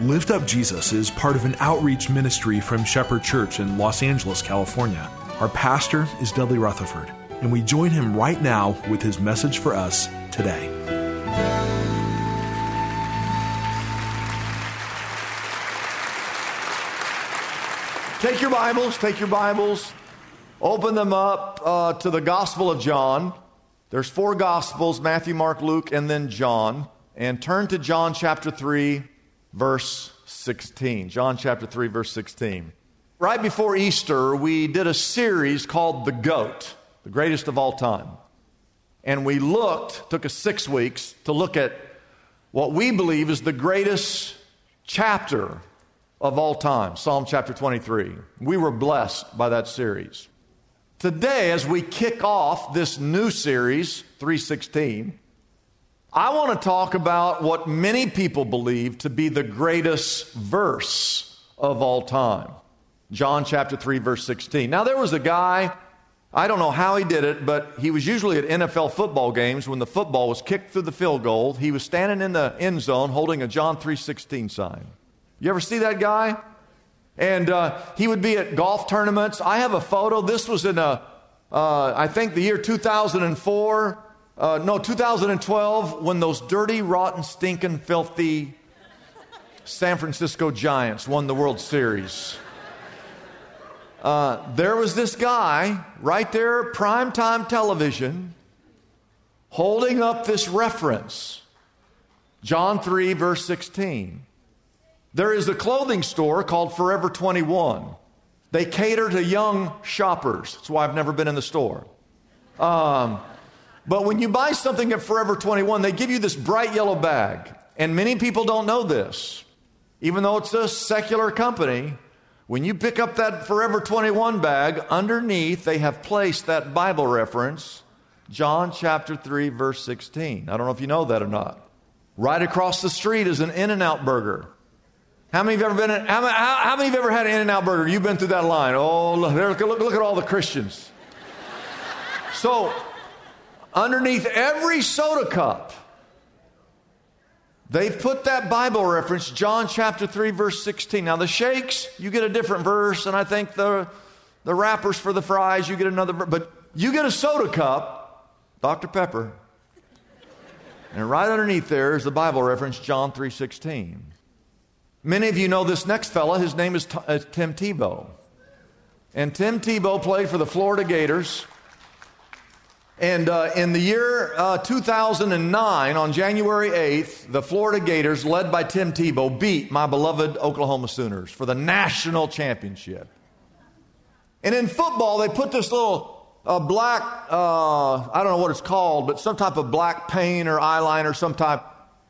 Lift Up Jesus is part of an outreach ministry from Shepherd Church in Los Angeles, California. Our pastor is Dudley Rutherford, and we join him right now with his message for us today. Take your Bibles, take your Bibles, open them up uh, to the Gospel of John. There's four Gospels Matthew, Mark, Luke, and then John. And turn to John chapter 3, verse 16. John chapter 3, verse 16. Right before Easter, we did a series called The Goat, the greatest of all time. And we looked, took us six weeks to look at what we believe is the greatest chapter of all time, Psalm chapter 23. We were blessed by that series. Today, as we kick off this new series, 316, I want to talk about what many people believe to be the greatest verse of all time. John chapter 3, verse 16. Now, there was a guy, I don't know how he did it, but he was usually at NFL football games when the football was kicked through the field goal. He was standing in the end zone holding a John 3:16 sign. You ever see that guy? And uh, he would be at golf tournaments. I have a photo. This was in a, uh, I think the year 2004. Uh, no, 2012, when those dirty, rotten, stinking, filthy San Francisco Giants won the World Series. Uh, there was this guy right there, primetime television, holding up this reference John 3, verse 16. There is a clothing store called Forever 21. They cater to young shoppers. That's why I've never been in the store. Um, but when you buy something at Forever 21, they give you this bright yellow bag. And many people don't know this. Even though it's a secular company, when you pick up that Forever 21 bag, underneath they have placed that Bible reference, John chapter 3, verse 16. I don't know if you know that or not. Right across the street is an In N Out burger. How many of you ever been in, how, how, how many of you ever had an In N Out burger? You've been through that line. Oh, look, look, look at all the Christians. So, underneath every soda cup, they've put that Bible reference, John chapter 3, verse 16. Now, the shakes, you get a different verse, and I think the, the wrappers for the fries, you get another. But you get a soda cup, Dr. Pepper, and right underneath there is the Bible reference, John 3, 16. Many of you know this next fella. His name is uh, Tim Tebow. And Tim Tebow played for the Florida Gators. And uh, in the year uh, 2009, on January 8th, the Florida Gators, led by Tim Tebow, beat my beloved Oklahoma Sooners for the national championship. And in football, they put this little uh, black, uh, I don't know what it's called, but some type of black paint or eyeliner, some type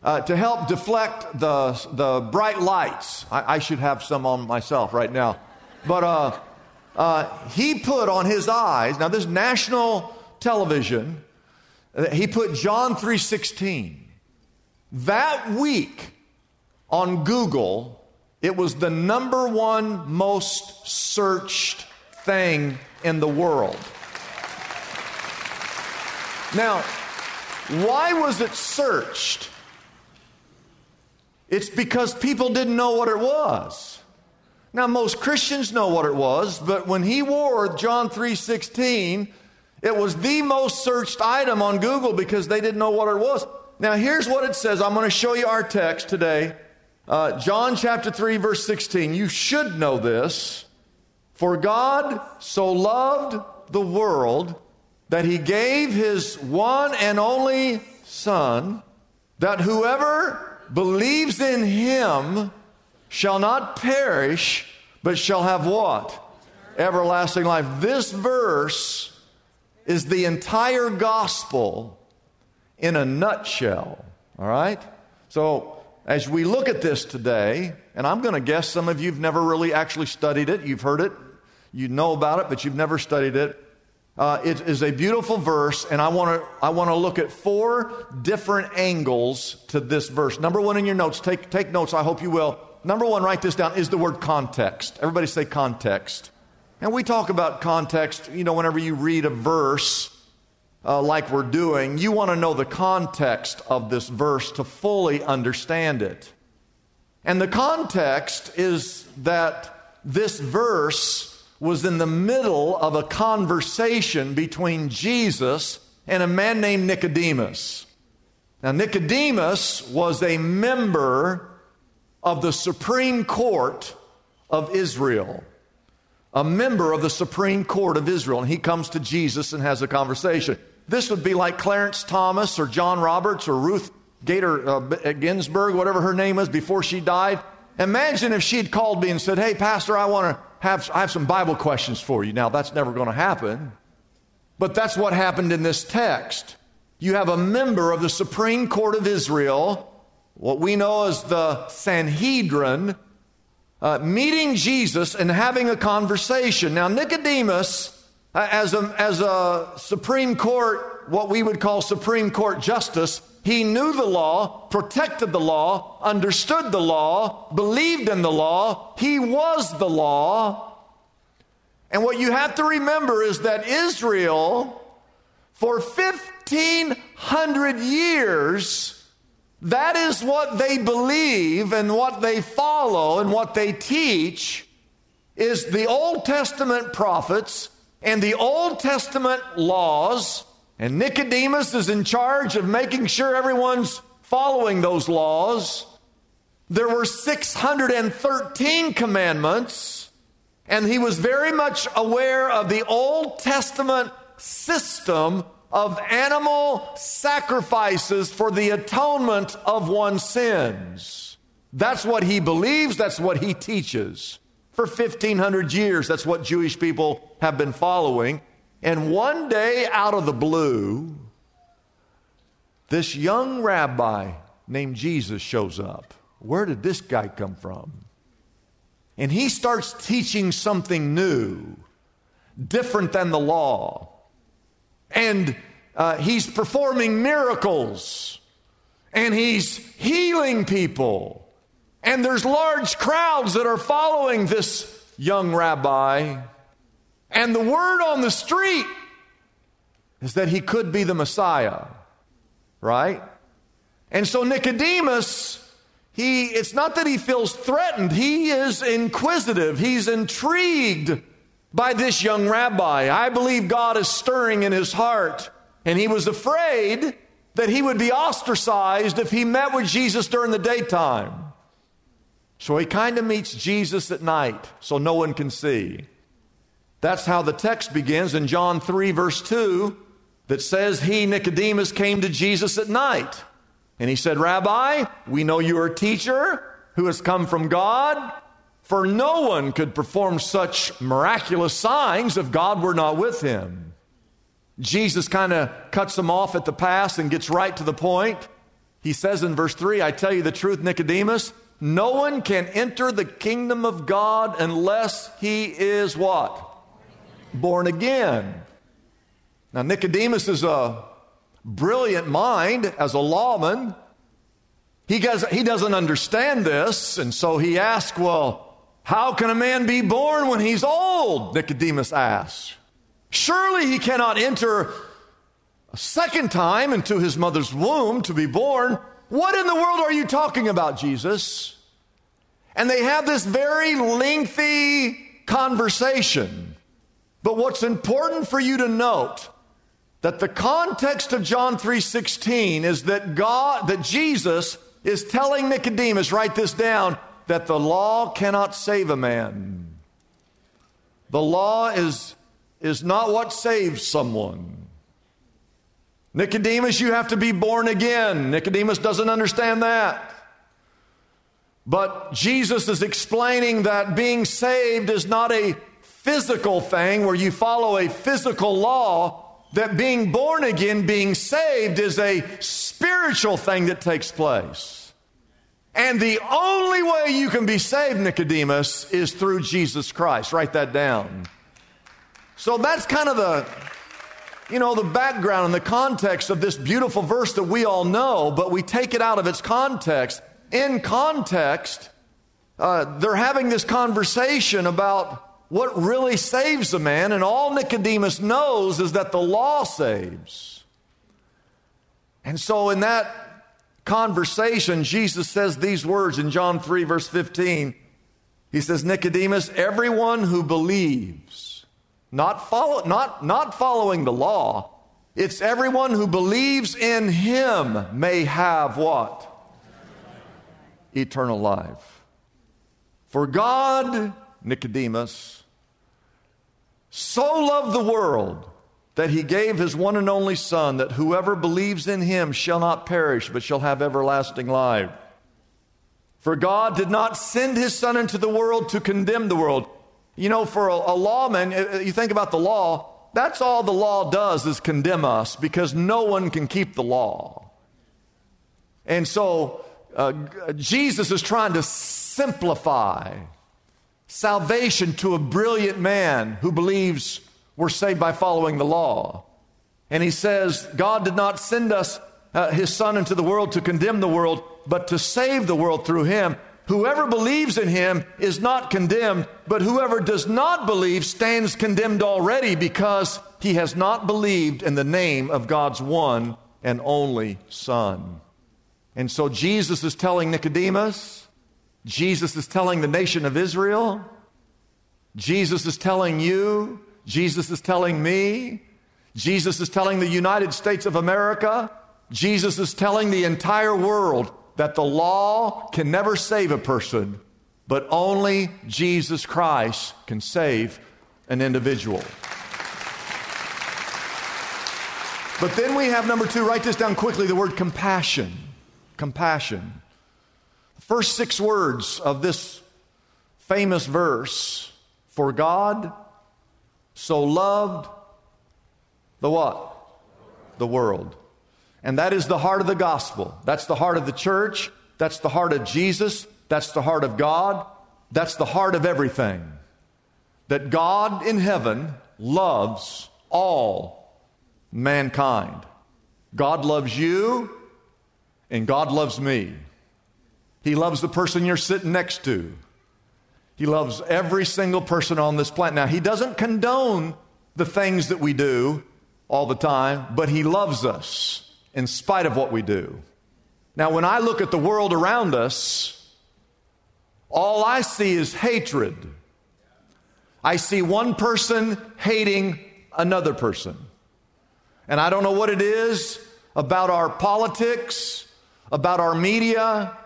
uh, to help deflect the, the bright lights. I, I, should have some on myself right now. But uh, he put on his eyes, now this national television, uh, he put John 3.16. That week on Google, it was the number one most searched thing in the world. Now, why was it searched? It's because people didn't know what it was. Now most Christians know what it was, but when he wore John 3:16, it was the most searched item on Google because they didn't know what it was. Now here's what it says. I'm going to show you our text today. Uh, John chapter 3 verse 16. You should know this. For God so loved the world that he gave his one and only son that whoever believes in him shall not perish, but shall have what? Everlasting life. This verse is the entire gospel in a nutshell. All right? So, as we look at this today, and I'm going to guess some of you have never really actually studied it, you've heard it, you know about it, but you've never studied it. Uh, it is a beautiful verse, and I want to I want to look at four different angles to this verse. Number one in your notes, take take notes. I hope you will. Number one, write this down, is the word context. Everybody say context. And we talk about context, you know, whenever you read a verse uh, like we're doing, you want to know the context of this verse to fully understand it. And the context is that this verse was in the middle of a conversation between Jesus and a man named Nicodemus. Now, Nicodemus was a member of the Supreme Court of Israel. A member of the Supreme Court of Israel. And he comes to Jesus and has a conversation. This would be like Clarence Thomas or John Roberts or Ruth Gator uh, Ginsburg, whatever her name was before she died. Imagine if she'd called me and said, Hey, Pastor, I want to have, I have some Bible questions for you. Now, that's never going to happen. But that's what happened in this text. You have a member of the Supreme Court of Israel what we know as the Sanhedrin, uh, meeting Jesus and having a conversation. Now, Nicodemus, uh, as, a, as a Supreme Court, what we would call Supreme Court justice, he knew the law, protected the law, understood the law, believed in the law. He was the law. And what you have to remember is that Israel, for 1,500 years, that is what they believe and what they follow and what they teach is the Old Testament prophets and the Old Testament laws. And Nicodemus is in charge of making sure everyone's following those laws. There were 613 commandments, and he was very much aware of the Old Testament system of animal sacrifices for the atonement of one's sins. That's what he believes, that's what he teaches. For 1500 years, that's what Jewish people have been following. And one day, out of the blue, this young rabbi named Jesus shows up. Where did this guy come from? And he starts teaching something new, different than the law. And uh, he's performing miracles. And he's healing people. And there's large crowds that are following this young rabbi. And the word on the street is that he could be the Messiah, right? And so Nicodemus, he it's not that he feels threatened, he is inquisitive, he's intrigued by this young rabbi. I believe God is stirring in his heart. And he was afraid that he would be ostracized if he met with Jesus during the daytime. So he kind of meets Jesus at night so no one can see. That's how the text begins in John 3, verse 2, that says, He, Nicodemus, came to Jesus at night. And he said, Rabbi, we know you are a teacher who has come from God. For no one could perform such miraculous signs if God were not with him. Jesus kind of cuts them off at the pass and gets right to the point. He says in verse 3 I tell you the truth, Nicodemus, no one can enter the kingdom of God unless he is what? Born again. Now, Nicodemus is a brilliant mind as a lawman. He, does, he doesn't understand this, and so he asks, Well, how can a man be born when he's old? Nicodemus asks. Surely he cannot enter a second time into his mother's womb to be born. What in the world are you talking about, Jesus? And they have this very lengthy conversation. But what's important for you to note that the context of John 3:16 is that God that Jesus is telling Nicodemus write this down that the law cannot save a man. The law is is not what saves someone. Nicodemus, you have to be born again. Nicodemus doesn't understand that. But Jesus is explaining that being saved is not a physical thing where you follow a physical law, that being born again, being saved, is a spiritual thing that takes place. And the only way you can be saved, Nicodemus, is through Jesus Christ. Write that down. So that's kind of the, you know, the background and the context of this beautiful verse that we all know, but we take it out of its context. In context, uh, they're having this conversation about what really saves a man, and all Nicodemus knows is that the law saves. And so, in that conversation, Jesus says these words in John 3, verse 15. He says, Nicodemus, everyone who believes, not, follow, not, not following the law, it's everyone who believes in him may have what? Eternal life. For God, Nicodemus, so loved the world that he gave his one and only Son, that whoever believes in him shall not perish, but shall have everlasting life. For God did not send his Son into the world to condemn the world. You know, for a, a lawman, uh, uh, you think about the law, that's all the law does is condemn us because no one can keep the law. And so uh, Jesus is trying to simplify salvation to a brilliant man who believes we're saved by following the law. And he says, God did not send us, uh, his son, into the world to condemn the world, but to save the world through him. Whoever believes in him is not condemned, but whoever does not believe stands condemned already because he has not believed in the name of God's one and only Son. And so Jesus is telling Nicodemus, Jesus is telling the nation of Israel. Jesus is telling you. Jesus is telling me. Jesus is telling the United States of America. Jesus is telling the entire world that the law can never save a person, but only Jesus Christ can save an individual. But then we have number two, write this down quickly the word compassion. Compassion. The First six words of this famous verse For God so loved the what? The world. And that is the heart of the gospel. That's the heart of the church. That's the heart of Jesus. That's the heart of God. That's the heart of everything. That God in heaven loves all mankind. God loves you, and God loves me. He loves the person you're sitting next to. He loves every single person on this planet. Now, He doesn't condone the things that we do all the time, but He loves us in spite of what we do. Now, when I look at the world around us, all I see is hatred. I see one person hating another person. And I don't know what it is about our politics, about our media,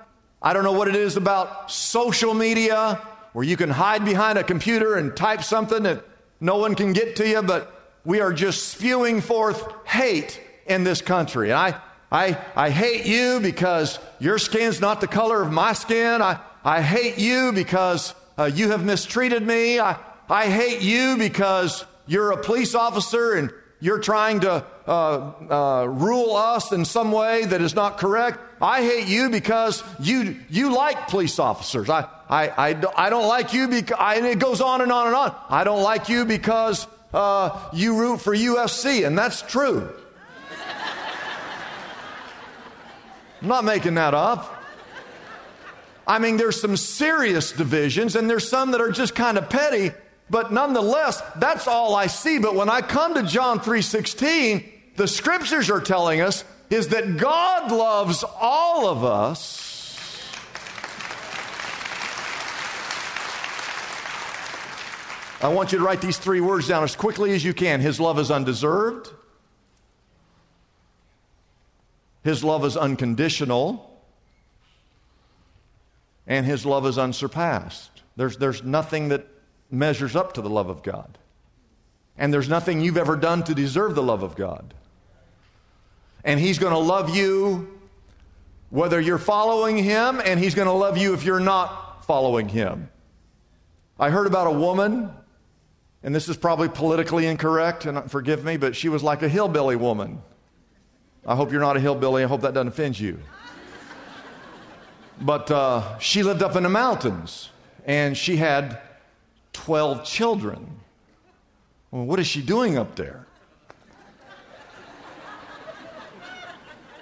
I don't know what it is about social media where you can hide behind a computer and type something that no one can get to you, but we are just spewing forth hate in this country. And I, I, I hate you because your skin's not the color of my skin. I, I hate you because uh, you have mistreated me. I, I hate you because you're a police officer and you're trying to uh, uh, rule us in some way that is not correct. I hate you because you, you like police officers. I, I, I, I don't like you because, and it goes on and on and on. I don't like you because uh, you root for UFC, and that's true. I'm not making that up. I mean, there's some serious divisions, and there's some that are just kind of petty, but nonetheless, that's all I see. But when I come to John 3:16, the scriptures are telling us is that God loves all of us. I want you to write these three words down as quickly as you can. His love is undeserved. His love is unconditional. And his love is unsurpassed. There's, there's nothing that measures up to the love of God. And there's nothing you've ever done to deserve the love of God. And He's going to love you whether you're following Him, and He's going to love you if you're not following Him. I heard about a woman, and this is probably politically incorrect, and forgive me, but she was like a hillbilly woman. I hope you're not a hillbilly. I hope that doesn't offend you. But uh, she lived up in the mountains, and she had 12 children. Well, what is she doing up there?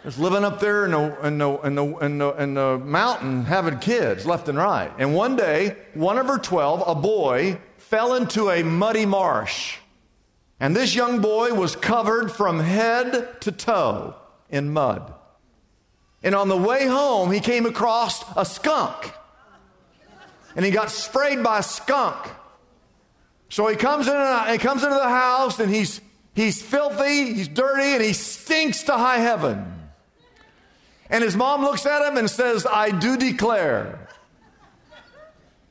Just living up there in the, in, the, in, the, in, the, in the mountain having kids left and right. And one day, one of her 12, a boy, fell into a muddy marsh. And this young boy was covered from head to toe in mud. And on the way home, he came across a skunk. And he got sprayed by a skunk. So he comes, in, he comes into the house and he's, he's filthy, he's dirty, and he stinks to high heaven. And his mom looks at him and says, I do declare.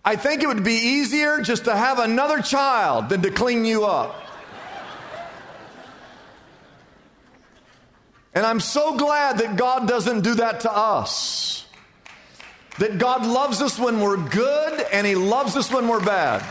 I think it would be easier just to have another child than to clean you up. And I'm so glad that God doesn't do that to us. That God loves us when we're good and He loves us when we're bad.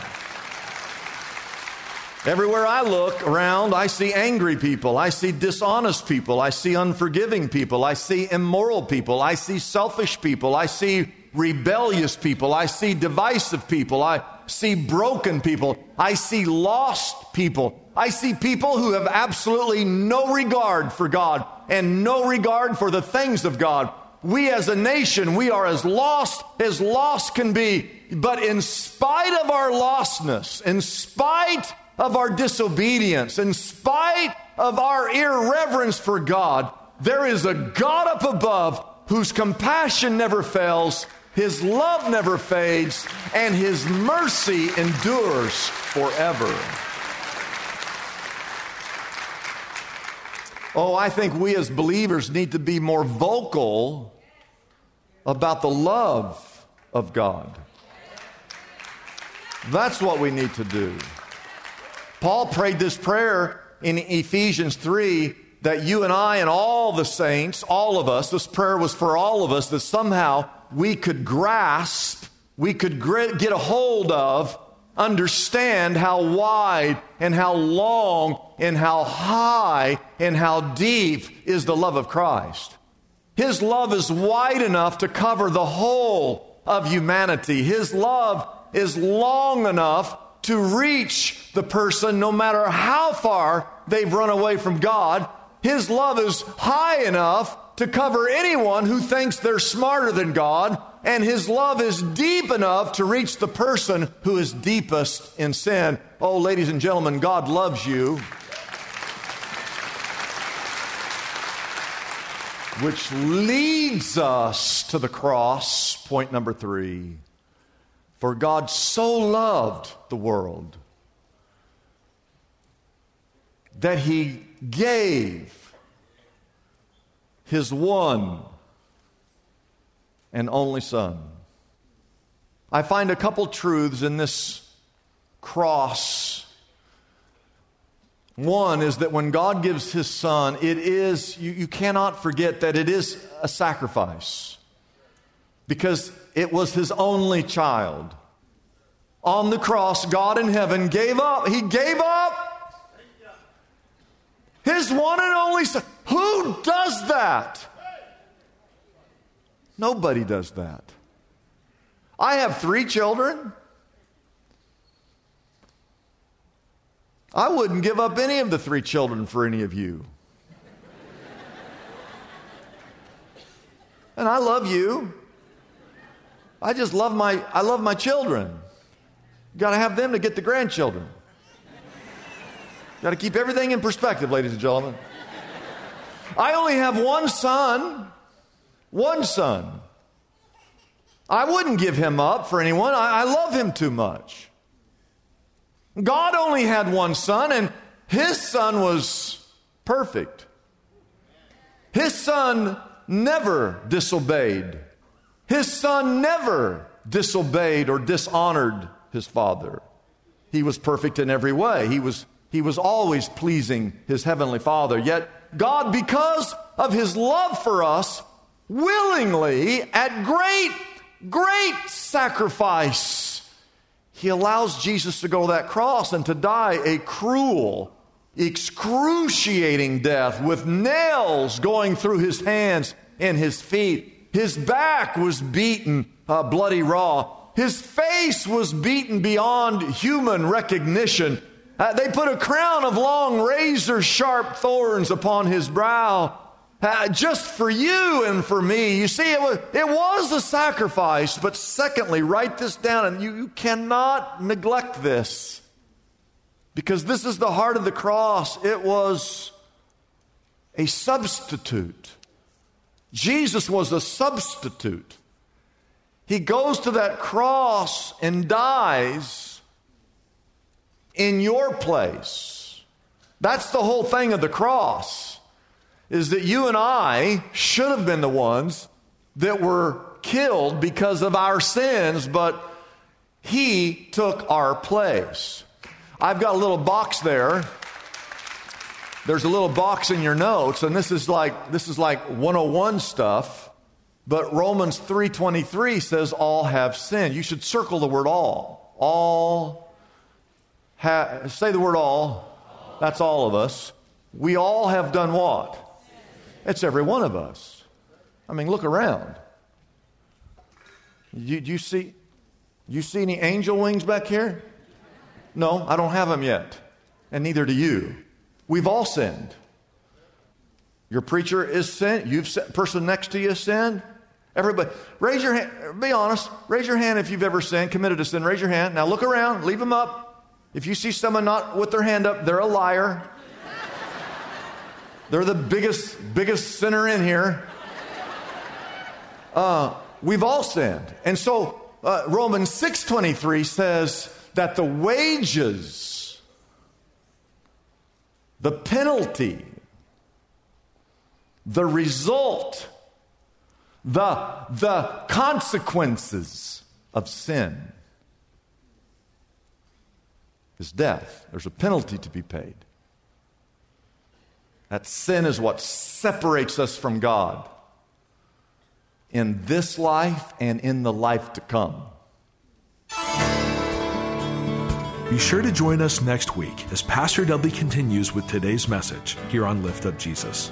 Everywhere I look around, I see angry people. I see dishonest people. I see unforgiving people. I see immoral people. I see selfish people. I see rebellious people. I see divisive people. I see broken people. I see lost people. I see people who have absolutely no regard for God and no regard for the things of God. We as a nation, we are as lost as lost can be. But in spite of our lostness, in spite of our disobedience, in spite of our irreverence for God, there is a God up above whose compassion never fails, his love never fades, and his mercy endures forever. Oh, I think we as believers need to be more vocal about the love of God. That's what we need to do. Paul prayed this prayer in Ephesians 3 that you and I and all the saints, all of us, this prayer was for all of us, that somehow we could grasp, we could get a hold of, understand how wide and how long and how high and how deep is the love of Christ. His love is wide enough to cover the whole of humanity. His love is long enough to reach the person no matter how far they've run away from God. His love is high enough to cover anyone who thinks they're smarter than God, and His love is deep enough to reach the person who is deepest in sin. Oh, ladies and gentlemen, God loves you. Which leads us to the cross, point number three. For God so loved the world that he gave his one and only Son. I find a couple truths in this cross. One is that when God gives his Son, it is, you, you cannot forget that it is a sacrifice because it was his only child. On the cross, God in heaven gave up. He gave up his one and only son. Who does that? Nobody does that. I have three children. I wouldn't give up any of the three children for any of you. And I love you. I just love my I love my children. Got to have them to get the grandchildren. Got to keep everything in perspective, ladies and gentlemen. I only have one son. One son. I wouldn't give him up for anyone. I, I love him too much. God only had one son, and his son was perfect. His son never disobeyed. His son never disobeyed or dishonored his father. He was perfect in every way. He was, he was always pleasing his heavenly father. Yet God, because of his love for us, willingly, at great, great sacrifice, he allows Jesus to go that cross and to die a cruel, excruciating death with nails going through his hands and his feet. His back was beaten uh, bloody raw. His face was beaten beyond human recognition. Uh, they put a crown of long, razor sharp thorns upon his brow. Uh, just for you and for me. You see, it was, it was a sacrifice, but secondly, write this down, and you, you cannot neglect this. Because this is the heart of the cross. It was a substitute. Jesus was a substitute. He goes to that cross and dies in your place. That's the whole thing of the cross. Is that you and I should have been the ones that were killed because of our sins, but he took our place. I've got a little box there. There's a little box in your notes, and this is like this is like 101 stuff. But Romans 3:23 says all have sinned. You should circle the word all. All ha- say the word all. That's all of us. We all have done what? It's every one of us. I mean, look around. You, you see you see any angel wings back here? No, I don't have them yet. And neither do you. We've all sinned. Your preacher is sin. You've person next to you is sin. Everybody, raise your hand. Be honest. Raise your hand if you've ever sinned, committed a sin. Raise your hand. Now look around. Leave them up. If you see someone not with their hand up, they're a liar. They're the biggest, biggest sinner in here. Uh, we've all sinned, and so uh, Romans six twenty three says that the wages, the penalty, the result, the, the consequences of sin is death. There's a penalty to be paid. That sin is what separates us from God in this life and in the life to come. Be sure to join us next week as Pastor Dudley continues with today's message here on Lift Up Jesus.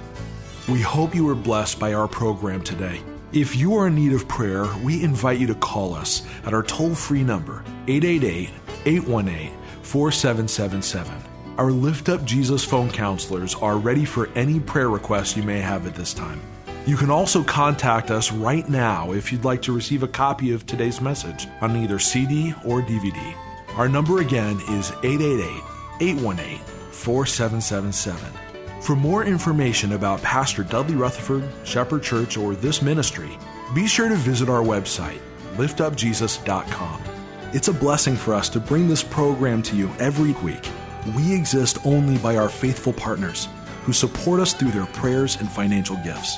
We hope you were blessed by our program today. If you are in need of prayer, we invite you to call us at our toll free number, 888 818 4777. Our Lift Up Jesus phone counselors are ready for any prayer requests you may have at this time. You can also contact us right now if you'd like to receive a copy of today's message on either CD or DVD. Our number again is 888 818 4777. For more information about Pastor Dudley Rutherford, Shepherd Church, or this ministry, be sure to visit our website, liftupjesus.com. It's a blessing for us to bring this program to you every week. We exist only by our faithful partners who support us through their prayers and financial gifts.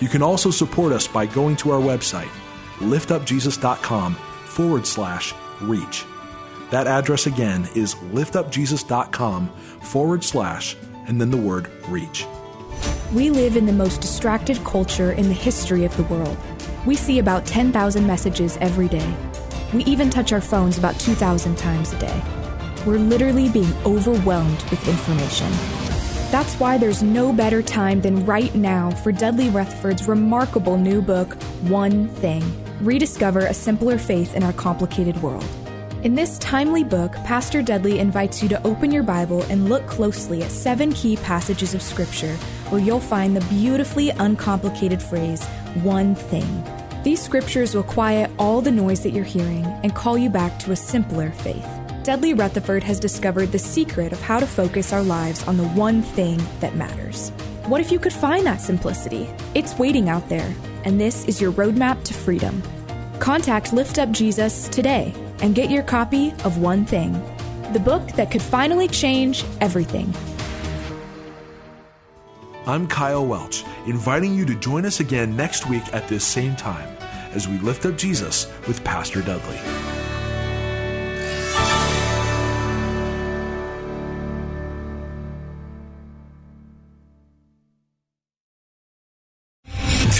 You can also support us by going to our website, liftupjesus.com forward slash reach. That address again is liftupjesus.com forward slash and then the word reach. We live in the most distracted culture in the history of the world. We see about 10,000 messages every day. We even touch our phones about 2,000 times a day. We're literally being overwhelmed with information. That's why there's no better time than right now for Dudley Rutherford's remarkable new book, One Thing Rediscover a Simpler Faith in Our Complicated World. In this timely book, Pastor Dudley invites you to open your Bible and look closely at seven key passages of Scripture where you'll find the beautifully uncomplicated phrase, one thing. These scriptures will quiet all the noise that you're hearing and call you back to a simpler faith. Dudley Rutherford has discovered the secret of how to focus our lives on the one thing that matters. What if you could find that simplicity? It's waiting out there, and this is your roadmap to freedom. Contact Lift Up Jesus today and get your copy of One Thing, the book that could finally change everything. I'm Kyle Welch, inviting you to join us again next week at this same time as we lift up Jesus with Pastor Dudley.